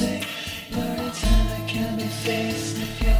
say, you're time I can be faced.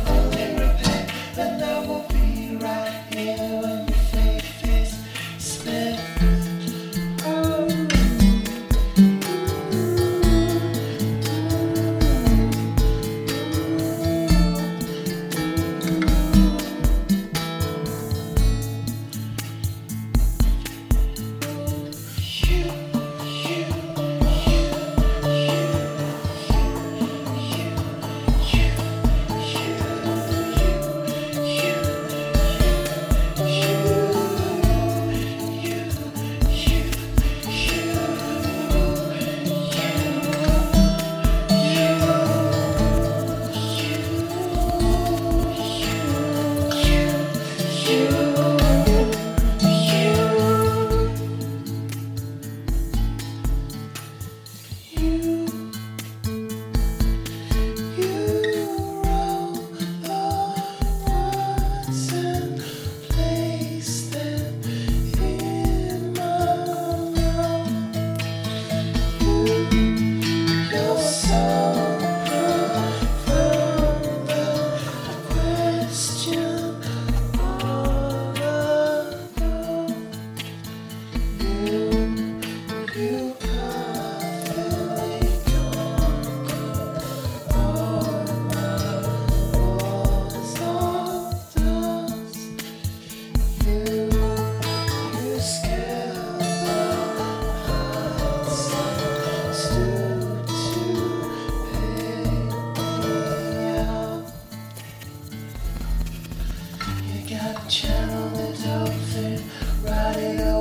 Ronald the Dolphin riding away.